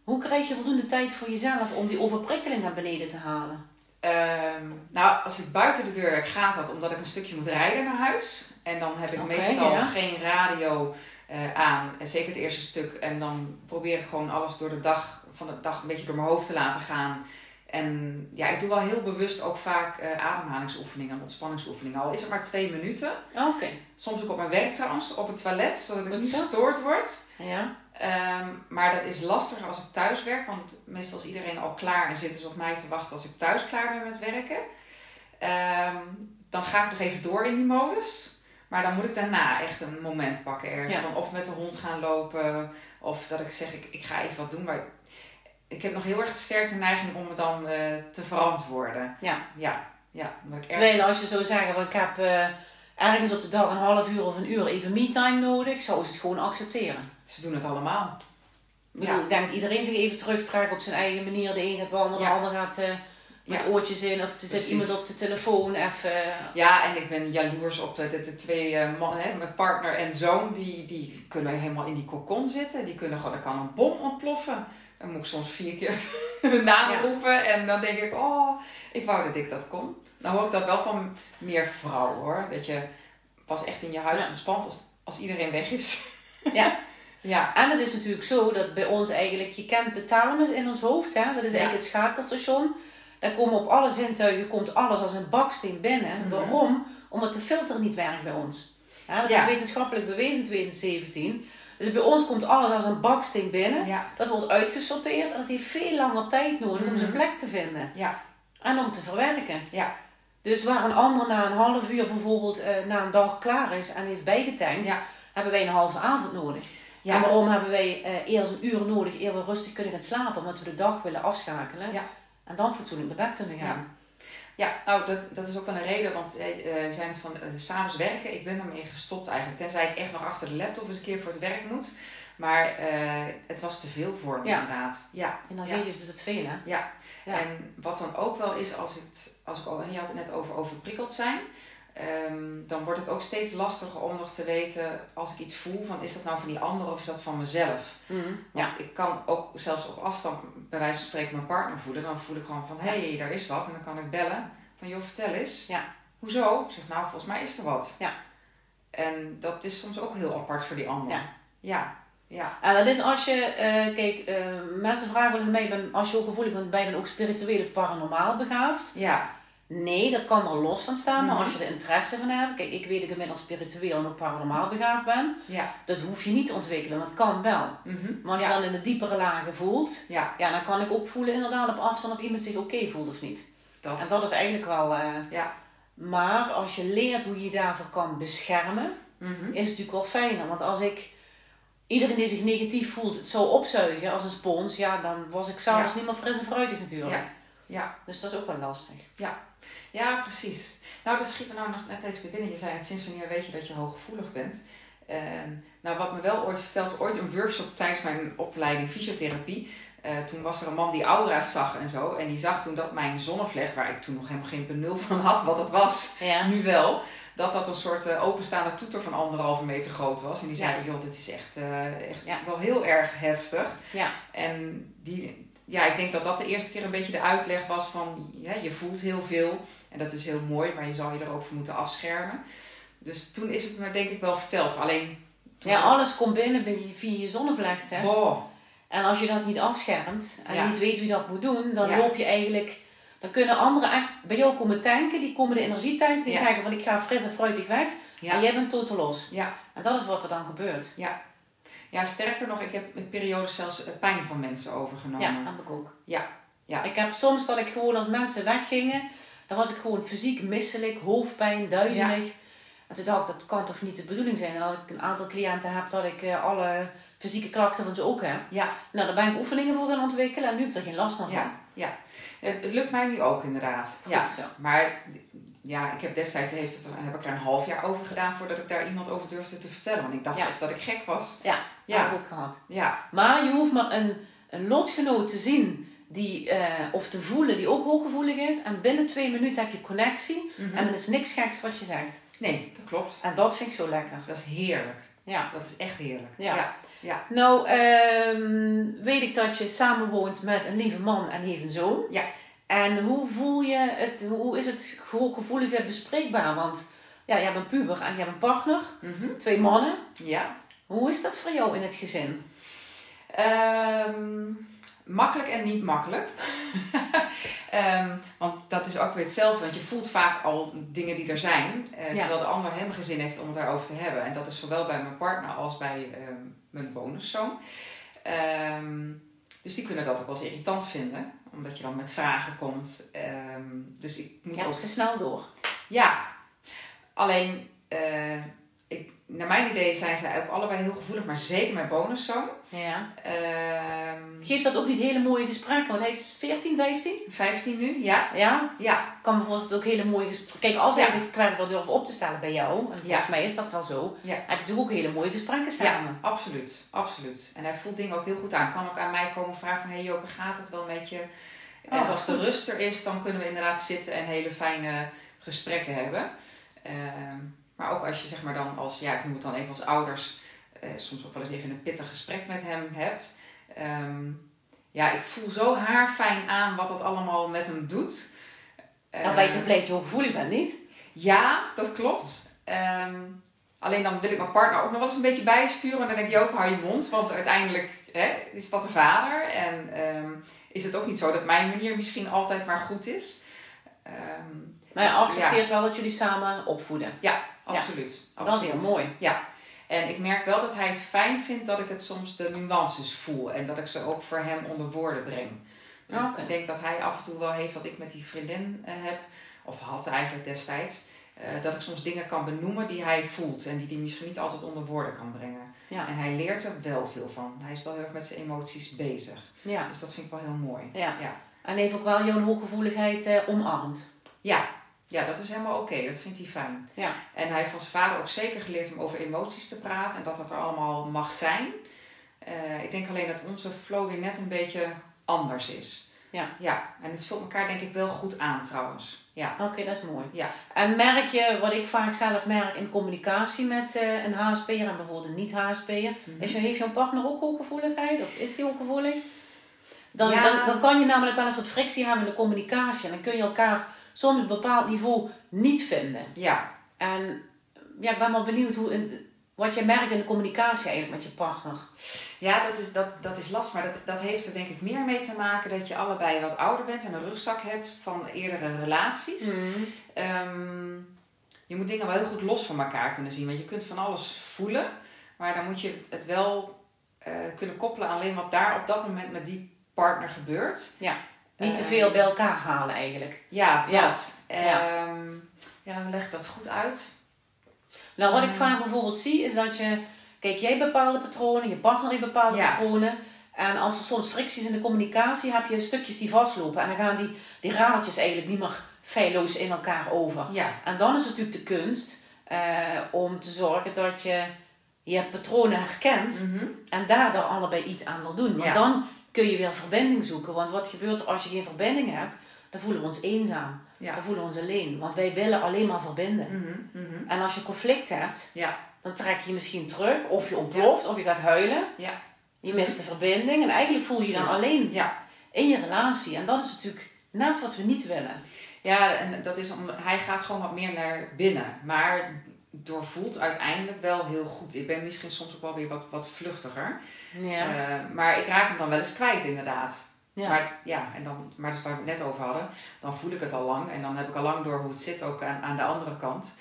Hoe krijg je voldoende tijd voor jezelf om die overprikkeling naar beneden te halen? Ehm, nou, als ik buiten de deur werk, gaat dat omdat ik een stukje moet rijden naar huis. En dan heb ik meestal ja. geen radio eh, aan. En zeker het eerste stuk. En dan probeer ik gewoon alles door de dag, van de dag een beetje door mijn hoofd te laten gaan. En ja, ik doe wel heel bewust ook vaak eh, ademhalingsoefeningen, ontspanningsoefeningen. Al is het maar twee minuten. Oké, Soms ook op mijn werk trouwens, op het toilet, zodat ik niet gestoord word. ja. Ehm, maar dat is lastiger als ik thuis werk, want meestal is iedereen al klaar en zitten ze op mij te wachten als ik thuis klaar ben met werken. Ehm, dan ga ik nog even door in die modus. Maar dan moet ik daarna echt een moment pakken ergens. Ja. Van of met de hond gaan lopen, of dat ik zeg, ik, ik ga even wat doen. Ik heb nog heel erg sterk de neiging om me dan eh, te verantwoorden. Ja. Ja, ja. Ik erg... Terwijl als je zou zeggen ik heb eh, ergens op de dag een half uur of een uur even me-time nodig, zou ze het gewoon accepteren. Ze doen het allemaal. Ik, bedoel, Ja. ik denk dat iedereen zich even terugtrekt op zijn eigen manier. De een gaat wandelen, Ja. de ander gaat eh, met Ja. oortjes in. Of er zit iemand op de telefoon even... Ja, en ik ben jaloers op de, de, de twee eh, man, hè, mijn partner en zoon. Die, die kunnen helemaal in die kokon zitten. Die kunnen gewoon, er kan een bom ontploffen. Dan moet ik soms vier keer *laughs* hun naam Ja. roepen. En dan denk ik, oh, ik wou dat ik dat kon. Dan hoor ik dat wel van meer vrouwen hoor. Dat je pas echt in je huis Ja. ontspant als, als iedereen weg is. *laughs* Ja. Ja, En het is natuurlijk zo dat bij ons eigenlijk, je kent de thalamus in ons hoofd, hè? dat is eigenlijk het schakelstation. Daar komen op alle zintuigen komt alles als een baksteen binnen. Mhm. Waarom? Omdat de filter niet werkt bij ons. Ja, dat Ja. is wetenschappelijk bewezen in 2017. Dus bij ons komt alles als een baksteen binnen. ja, Dat wordt uitgesorteerd en dat heeft veel langer tijd nodig om Mhm. zijn plek te vinden. ja, En om te verwerken. Ja. Dus waar een ander na een half uur bijvoorbeeld eh, na een dag klaar is en heeft bijgetankt, ja. hebben wij een halve avond nodig. En ja. waarom hebben wij eh, eerst een uur nodig eer we rustig kunnen gaan slapen? Omdat we de dag willen afschakelen. Ja. En dan fatsoenlijk naar bed kunnen gaan. Ja, nou, dat, dat is ook wel een reden, want eh, eh, zijn van uh, s'avonds werken, ik ben daarmee gestopt eigenlijk. Tenzij ik echt nog achter de laptop eens een keer voor het werk moet. Maar het was te veel voor me Ja. inderdaad. Ja, Energetisch doet het veel, hè? ja. Ja. En wat dan ook wel is, als, het, als ik, al- je had het net over overprikkeld zijn. Ehm, dan wordt het ook steeds lastiger om nog te weten als ik iets voel van is dat nou van die ander of is dat van mezelf. Mhm. Want Ja. ik kan ook zelfs op afstand bij wijze van spreken mijn partner voelen. Dan voel ik gewoon van hé, hey, daar is wat. En dan kan ik bellen van joh, vertel eens. Ja. Hoezo? Ik zeg nou, volgens mij is er wat. Ja. En dat is soms ook heel apart voor die ander. Ja. Ja. Ja. En dat is als je, eh, kijk, eh, mensen vragen wel eens mij, als je ook gevoelig bent, ben je dan ook spiritueel of paranormaal begaafd? Ja. Nee, dat kan er los van staan, maar Mhm. als je er interesse van hebt, kijk, ik weet dat ik inmiddels spiritueel en ook paranormaal begaafd ben, Ja. dat hoef je niet te ontwikkelen, maar het kan wel. Mhm. Maar als je dan in de diepere lagen voelt, Ja, ja, dan kan ik ook voelen inderdaad op afstand of iemand zich oké voelt of niet. dat. En dat is eigenlijk wel, eh, Ja. maar als je leert hoe je je daarvoor kan beschermen, Mhm. is het natuurlijk wel fijner. Want als ik iedereen die zich negatief voelt het zou opzuigen als een spons, ja, dan was ik s'avonds niet meer fris en fruitig natuurlijk. Ja. Ja. Dus dat is ook wel lastig. Ja, precies. Nou, dat schiet me nou nog net even te binnen. Je zei het, sinds wanneer weet je dat je hooggevoelig bent? Ehm, nou, wat me wel ooit verteld is, ooit een workshop tijdens mijn opleiding fysiotherapie. Eh, toen was er een man die aura's zag en zo. En die zag toen dat mijn zonnevlecht, waar ik toen nog helemaal geen benul van had wat dat was, Ja. nu wel, dat dat een soort eh, openstaande toeter van anderhalve meter groot was. En die zei, Ja. joh, dit is echt, eh, echt Ja. wel heel erg heftig. Ja. En die, ja, ik denk dat dat de eerste keer een beetje de uitleg was van, ja, je voelt heel veel. En dat is heel mooi, maar je zal je er ook voor moeten afschermen. Dus toen is het me denk ik wel verteld. Alleen, toen ja, alles komt binnen via je zonnevlecht. Hè? En als je dat niet afschermt en Ja. niet weet je dat moet doen, dan Ja. loop je eigenlijk. Dan kunnen anderen echt bij jou komen tanken, die komen de energie tanken, die Ja. zeggen van ik ga fris en fruitig weg. En Ja, jij bent totaal los. ja, En dat is wat er dan gebeurt. ja, sterker nog, ik heb in periodes zelfs eh, pijn van mensen overgenomen. Ja, heb ik ook. Ja, ja. Ik heb soms dat ik gewoon als mensen weggingen, dan was ik gewoon fysiek misselijk, hoofdpijn, duizelig. En toen dacht ik, dat kan toch niet de bedoeling zijn. En als ik een aantal cliënten heb dat ik eh, alle fysieke klachten van ze ook heb. Ja, Nou, daar ben ik oefeningen voor gaan ontwikkelen en nu heb ik er geen last meer van. ja, ja. Het het lukt mij nu ook inderdaad. Goed Ja. zo. Maar ja, ik heb destijds heeft het, heb ik er een half jaar over gedaan voordat ik daar iemand over durfde te vertellen. Want ik dacht Ja. echt dat ik gek was. Ja, Ja. dat heb ik ook gehad. Ja, Maar je hoeft maar een, een lotgenoot te zien die, eh, of te voelen die ook hooggevoelig is. En binnen twee minuten heb je connectie. Mhm. En dan is niks geks wat je zegt. nee, dat klopt. En dat vind ik zo lekker. Dat is heerlijk. Ja. Dat is echt heerlijk. Ja. ja. ja. Nou, ehm, weet ik dat je samenwoont met een lieve man en heeft een zoon. Ja. En hoe voel je het, hoe is het hooggevoelige bespreekbaar? Want ja, je hebt een puber en je hebt een partner, Mhm. twee mannen. ja. Hoe is dat voor jou in het gezin? Ehm, makkelijk en niet makkelijk. *laughs* Ehm, want dat is ook weer hetzelfde. Want je voelt vaak al dingen die er zijn. eh, Ja. Terwijl de ander helemaal geen zin heeft om het daarover te hebben. En dat is zowel bij mijn partner als bij ehm, mijn bonuszoon. Ehm, dus die kunnen dat ook wel eens irritant vinden. Omdat je dan met vragen komt. Dus ik moet Ja, ook... ze snel door. Ja. Alleen... eh, naar mijn idee zijn ze ook allebei heel gevoelig. Maar zeker mijn bonuszoon. Ja. Ehm Geeft dat ook niet hele mooie gesprekken? Want hij is 14, 15? 15 nu, ja. Ja. Ja, Ik kan me voorstellen dat ook hele mooie gesprekken... Kijk, als hij Ja. zich kwetsbaar durft op te stellen bij jou, en volgens Ja. mij is dat wel zo, Ja. heb je natuurlijk ook hele mooie gesprekken ja, samen. absoluut, absoluut. En hij voelt dingen ook heel goed aan. Kan ook aan mij komen vragen van, hé hey Joke, gaat het wel met je? Oh, en als de rust er is, dan kunnen we inderdaad zitten en hele fijne gesprekken hebben. Ehm, maar ook als je zeg maar dan als, ja ik noem het dan even als ouders, eh, soms ook wel eens even een pittig gesprek met hem hebt. Ehm, ja, ik voel zo haarfijn aan wat dat allemaal met hem doet. Dan ben je Eh, toch blij dat je hooggevoelig bent, niet? Ja, dat klopt. Ehm, alleen dan wil ik mijn partner ook nog wel eens een beetje bijsturen. En dan denk je ook, hou je mond. Want uiteindelijk hè, is dat de vader. En ehm, is het ook niet zo dat mijn manier misschien altijd maar goed is. Maar je accepteert wel dat jullie samen opvoeden. Absoluut. Dat is heel mooi. En ik merk wel dat hij het fijn vindt dat ik het soms de nuances voel. En dat ik ze ook voor hem onder woorden breng. Dus ik denk dat hij af en toe wel heeft wat ik met die vriendin eh, heb. Of had eigenlijk destijds. eh, dat ik soms dingen kan benoemen die hij voelt. En die hij misschien niet altijd onder woorden kan brengen. Ja. En hij leert er wel veel van. Hij is wel heel erg met zijn emoties bezig. Ja. Dus dat vind ik wel heel mooi. ja. Ja. En heeft ook wel jouw hooggevoeligheid eh, omarmd. Ja, ja dat is helemaal oké. Dat vindt hij fijn. Ja. En hij heeft van zijn vader ook zeker geleerd om over emoties te praten. En dat dat er allemaal mag zijn. Eh, ik denk alleen dat onze flow weer net een beetje anders is. Ja. Ja, en het vult elkaar denk ik wel goed aan trouwens. Ja. Oké, dat is mooi. Ja. En merk je, wat ik vaak zelf merk in communicatie met eh, een HSP'er en bijvoorbeeld een niet-HSP'er, Mhm. is je, heeft jouw partner ook hooggevoeligheid? Of is die hooggevoelig? Dan, Ja. dan, dan kan je namelijk wel eens wat frictie hebben in de communicatie. En dan kun je elkaar soms een bepaald niveau niet vinden. Ja. En ja, ik ben wel benieuwd hoe, in- wat je merkt in de communicatie eigenlijk met je partner. Ja, dat is, dat, dat is lastig. Maar dat, dat heeft er denk ik meer mee te maken dat je allebei wat ouder bent en een rugzak hebt van eerdere relaties. Ehm, je moet dingen wel heel goed los van elkaar kunnen zien. Want je kunt van alles voelen. Maar dan moet je het wel eh, kunnen koppelen aan alleen wat daar op dat moment met die partner gebeurt. Niet te Eh, veel bij elkaar halen eigenlijk. Ja, dat. Ja. Ehm, ja, dan leg ik dat goed uit. Nou, wat ik Mm. vaak bijvoorbeeld zie, is dat je... Kijk, jij bepaalde patronen, je partner heeft bepaalde Ja. patronen. En als er soms fricties in de communicatie, heb je stukjes die vastlopen. En dan gaan die, die radertjes eigenlijk niet meer feilloos in elkaar over. Ja, En dan is het natuurlijk de kunst eh, om te zorgen dat je je patronen herkent. Mhm. En daar dan allebei iets aan wil doen. Want Ja. dan kun je weer verbinding zoeken. Want wat gebeurt er als je geen verbinding hebt? Dan voelen we ons eenzaam. ja. Dan voelen we ons alleen. Want wij willen alleen maar verbinden. Mhm, mhm. En als je conflict hebt, Ja, dan trek je je misschien terug. Of je ontploft, of je gaat huilen. ja, Je mist de verbinding. En eigenlijk voel je je dan alleen in je relatie. En dat is natuurlijk net wat we niet willen. Ja, en dat is om, hij gaat gewoon wat meer naar binnen. Maar doorvoelt uiteindelijk wel heel goed. Ik ben misschien soms ook wel weer wat, wat vluchtiger. Ja. Eh, maar ik raak hem dan wel eens kwijt, inderdaad. ja. Maar ja, en dan, maar dat is waar we het net over hadden. Dan voel ik het al lang. En dan heb ik al lang door hoe het zit, ook aan, aan de andere kant.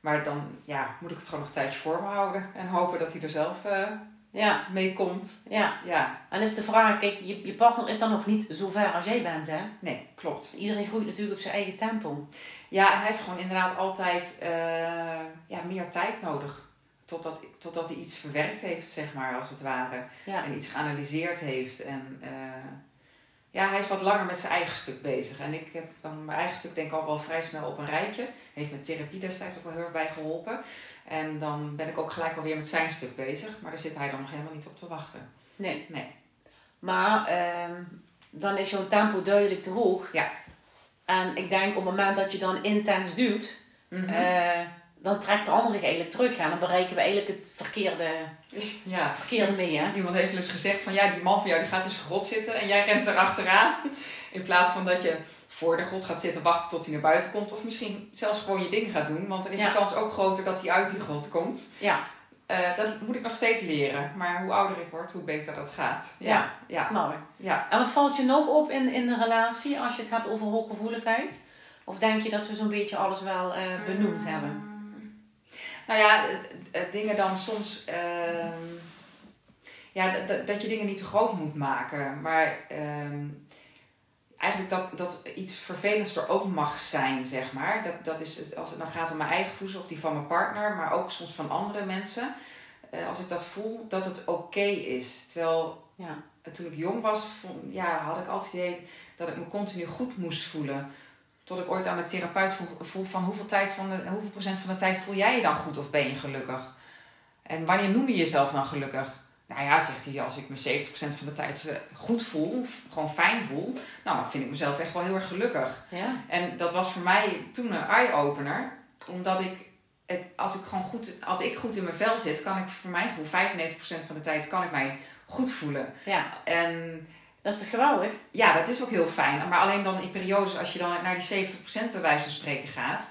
Maar dan ja, moet ik het gewoon nog een tijdje voor me houden. En hopen dat hij er zelf eh, ja. mee komt. ja. Ja, En is de vraag, kijk, je, je partner is dan nog niet zo ver als jij bent, hè? nee, klopt. Iedereen groeit natuurlijk op zijn eigen tempo. Ja, en hij heeft gewoon inderdaad altijd eh, meer tijd nodig. Totdat, totdat hij iets verwerkt heeft, zeg maar, als het ware. Ja. En iets geanalyseerd heeft. En eh, ja, hij is wat langer met zijn eigen stuk bezig. En ik heb dan mijn eigen stuk denk ik al wel vrij snel op een rijtje. Heeft met therapie destijds ook wel heel erg bij geholpen. En dan ben ik ook gelijk wel weer met zijn stuk bezig. Maar daar zit hij dan nog helemaal niet op te wachten. Nee. Nee. Maar ehm, dan is jouw tempo duidelijk te hoog. Ja. En ik denk op het moment dat je dan intens duwt, eh, dan trekt de ander zich eigenlijk terug. En dan bereiken we eigenlijk het verkeerde, ja, verkeerde mee, hè? Iemand heeft wel eens gezegd van ja, die man van jou die gaat in zijn grot zitten en jij rent erachteraan. In plaats van dat je voor de grot gaat zitten wachten tot hij naar buiten komt. Of misschien zelfs gewoon je ding gaat doen. Want dan is Ja. de kans ook groter dat hij uit die grot komt. Ja, Eh, dat moet ik nog steeds leren. Maar hoe ouder ik word, hoe beter dat gaat. ja, ja, snap ik. ja. En wat valt je nog op in, in de relatie als je het hebt over hooggevoeligheid? Of denk je dat we zo'n beetje alles wel eh, benoemd Mm. hebben? Nou ja, eh, eh, dingen dan soms. ehm, ja, dat je dingen niet te groot moet maken. Maar ehm, eigenlijk dat, dat iets vervelends er ook mag zijn, zeg maar. Dat, dat is het, als het dan gaat om mijn eigen voedsel of die van mijn partner, maar ook soms van andere mensen. Eh, als ik dat voel, dat het oké is. Terwijl Ja. toen ik jong was, vond- ja, had ik altijd het idee dat ik me continu goed moest voelen. Tot ik ooit aan mijn therapeut vroeg, van hoeveel, tijd van de, hoeveel procent van de tijd voel jij je dan goed of ben je gelukkig? En wanneer noem je jezelf dan gelukkig? Nou ja, zegt hij, als ik me 70% van de tijd eh, goed voel, of gewoon fijn voel, nou dan vind ik mezelf echt wel heel erg gelukkig. Ja? En dat was voor mij toen een eye-opener, omdat ik, het, als, ik gewoon goed, als ik goed in mijn vel zit, kan ik voor mijn gevoel 95% van de tijd kan ik mij goed voelen. ja, En dat is toch geweldig? ja, dat is ook heel fijn. Maar alleen dan in periodes, als je dan naar die 70% bij wijze van spreken gaat,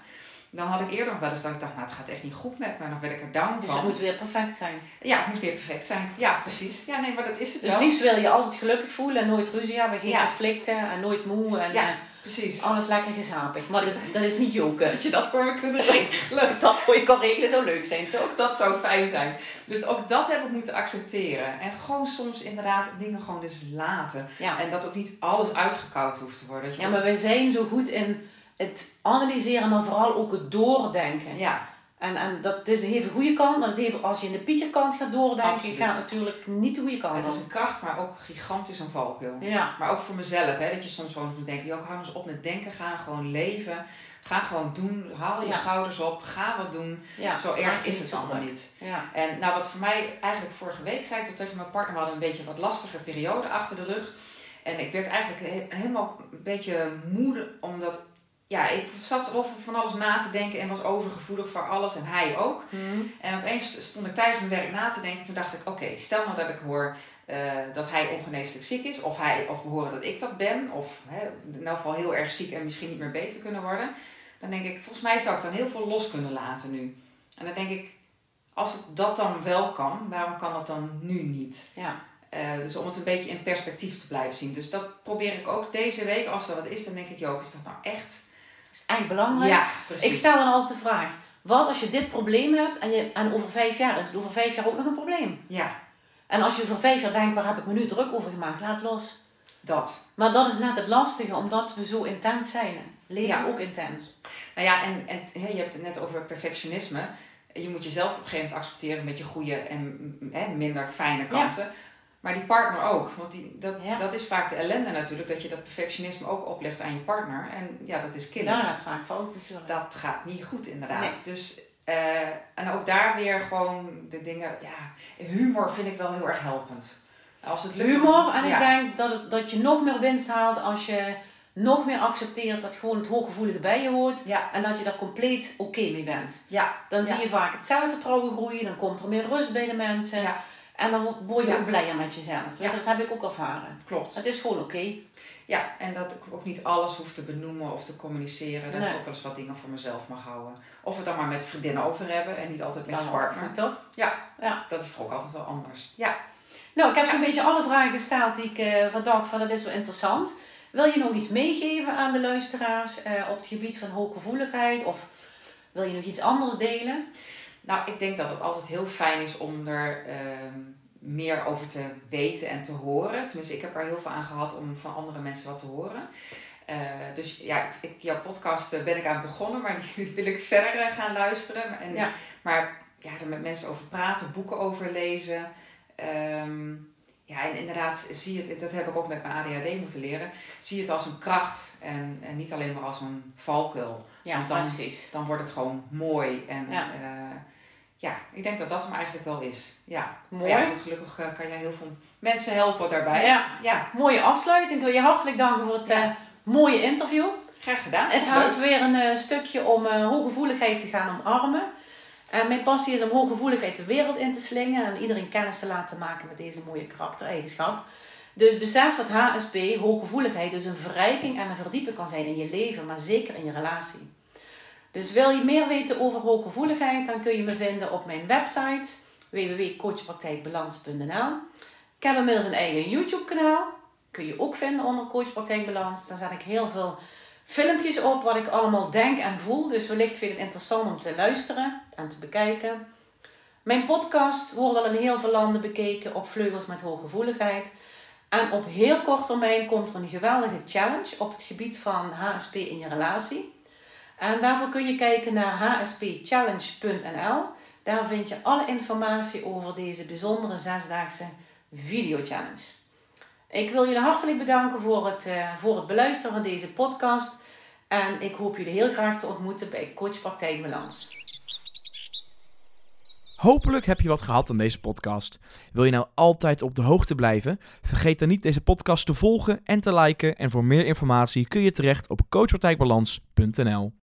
dan had ik eerder nog wel eens dat ik dacht, nou het gaat echt niet goed met me. Dan werd ik er down Dus van. het moet weer perfect zijn. Ja, het moet weer perfect zijn. Ja, precies. Ja, nee, maar dat is het Dus wel. liefst wil je altijd gelukkig voelen en nooit ruzie hebben, geen Ja. conflicten en nooit moe en Ja. Precies. alles lekker gezapig. Maar dat, dat is niet joken. *laughs* Dat je dat voor me kunt regelen. Dat voor je kan regelen zou leuk zijn, toch? Dat zou fijn zijn. Dus ook dat heb ik moeten accepteren. En gewoon soms inderdaad dingen gewoon dus laten. Ja. En dat ook niet alles uitgekoud hoeft te worden. Ja, maar wij zijn zo goed in het analyseren, maar vooral ook het doordenken. Ja, En, en dat is, heeft een goede kant, maar het heeft, als je in de piekerkant gaat doordenken, Absoluut. gaat natuurlijk niet de goede kant het is een kracht, maar ook gigantisch een valkuil. Ja, Maar ook voor mezelf, hè, dat je soms gewoon moet denken, joh, hou eens op met denken, ga gewoon leven. Ga gewoon doen, haal je Ja. schouders op, ga wat doen. ja. Zo erg is het allemaal niet. Ja, En nou, wat voor mij eigenlijk vorige week zei, totdat je mijn partner hadden een beetje wat lastige periode achter de rug. En ik werd eigenlijk he- helemaal een beetje moe, omdat ja, ik zat over van alles na te denken en was overgevoelig voor alles en hij ook. En opeens stond ik tijdens mijn werk na te denken. Toen dacht ik, oké, stel nou dat ik hoor eh, dat hij ongeneeslijk ziek is. Of, hij, of we horen dat ik dat ben. Of hè, in ieder geval heel erg ziek en misschien niet meer beter kunnen worden. Dan denk ik, volgens mij zou ik dan heel veel los kunnen laten nu. En dan denk ik, als het dat dan wel kan, waarom kan dat dan nu niet? Ja. Uh, dus om het een beetje in perspectief te blijven zien. Dus dat probeer ik ook deze week. Als er wat is, dan denk ik, joh, is dat nou echt... Is eigenlijk belangrijk? Ja, precies. Ik stel dan altijd de vraag. Wat als je dit probleem hebt en, je, en over vijf jaar is het over vijf jaar ook nog een probleem? Ja. En als je voor vijf jaar denkt, waar heb ik me nu druk over gemaakt? Laat los. Dat. Maar dat is net het lastige, omdat we zo intens zijn. Leven Ja. ook intens. Nou ja, en, en je hebt het net over perfectionisme. Je moet jezelf op een gegeven moment accepteren met je goede en hè, minder fijne kanten. Maar die partner ook. Want die, dat, Ja. dat is vaak de ellende natuurlijk. Dat je dat perfectionisme ook oplegt aan je partner. En ja, dat is kinderen. Daar gaat vaak fout natuurlijk. Dat gaat niet goed inderdaad. Nee. Dus, eh, en ook daar weer gewoon de dingen... Ja, humor vind ik wel heel erg helpend. Als het lukt, Humor. En ja. ik denk dat, het, dat je nog meer winst haalt als je nog meer accepteert dat gewoon het hooggevoelige bij je hoort. Ja, En dat je daar compleet oké mee bent. ja, Dan zie je vaak het zelfvertrouwen groeien. Dan komt er meer rust bij de mensen. ja, En dan word je Ja. ook blijer met jezelf. Ja. Dat heb ik ook ervaren. klopt. Het is gewoon oké. Ja, en dat ik ook niet alles hoef te benoemen of te communiceren. Dat Nee. ik ook wel eens wat dingen voor mezelf mag houden. Of we het dan maar met vriendinnen over hebben en niet altijd met je partner. goed, toch? Dat is toch ook altijd wel anders. Ja, Nou, ik heb zo'n Ja. beetje alle vragen gesteld die ik eh van dacht van dat is wel interessant. Wil je nog iets meegeven aan de luisteraars eh, op het gebied van hooggevoeligheid? Of wil je nog iets anders delen? Nou ik denk dat het altijd heel fijn is om er ehm, meer over te weten en te horen. Tenminste, ik heb er heel veel aan gehad om van andere mensen wat te horen. Eh, dus ja, ik, jouw podcast eh, ben ik aan begonnen, maar die *laughs* wil ik verder eh, gaan luisteren. En, Ja. Maar ja, er met mensen over praten, boeken over lezen. Ehm, ja, en inderdaad, zie je het, dat heb ik ook met mijn ADHD moeten leren. Zie je het als een kracht en, en niet alleen maar als een valkuil. Ja, Want dan- precies. Dan wordt het gewoon mooi. En Ja. ja, ja ik denk dat dat hem eigenlijk wel is. Ja, Mooi. Ja, gelukkig eh, kan jij heel veel mensen helpen daarbij. Ja. ja Mooie afsluiting. Ik wil je hartelijk danken voor het Ja. eh, mooie interview. graag gedaan. Het houdt weer een eh, stukje om hooggevoeligheid te gaan omarmen. En mijn passie is om hooggevoeligheid de wereld in te slingen en iedereen kennis te laten maken met deze mooie karaktereigenschap. Dus besef dat HSP, hooggevoeligheid, dus een verrijking en een verdiepen kan zijn in je leven, maar zeker in je relatie. Dus wil je meer weten over hooggevoeligheid, dan kun je me vinden op mijn website www.coachpraktijkbalans.nl. Ik heb inmiddels een eigen YouTube kanaal. Kun je ook vinden onder Coach Praktijk Balans. Daar zet ik heel veel filmpjes op wat ik allemaal denk en voel. Dus wellicht vind het interessant om te luisteren en te bekijken. Mijn podcast wordt al in heel veel landen bekeken op Vleugels met Hooggevoeligheid. En op heel kort termijn komt er een geweldige challenge op het gebied van HSP in je relatie. En daarvoor kun je kijken naar hspchallenge.nl. Daar vind je alle informatie over deze bijzondere zesdaagse video-challenge. Ik wil jullie hartelijk bedanken voor het, eh, voor het beluisteren van deze podcast. En ik hoop jullie heel graag te ontmoeten bij Coach. Hopelijk heb je wat gehad aan deze podcast. Wil je nou altijd op de hoogte blijven? Vergeet dan niet deze podcast te volgen en te liken. En voor meer informatie kun je terecht op coachpraktijkbalans.nl.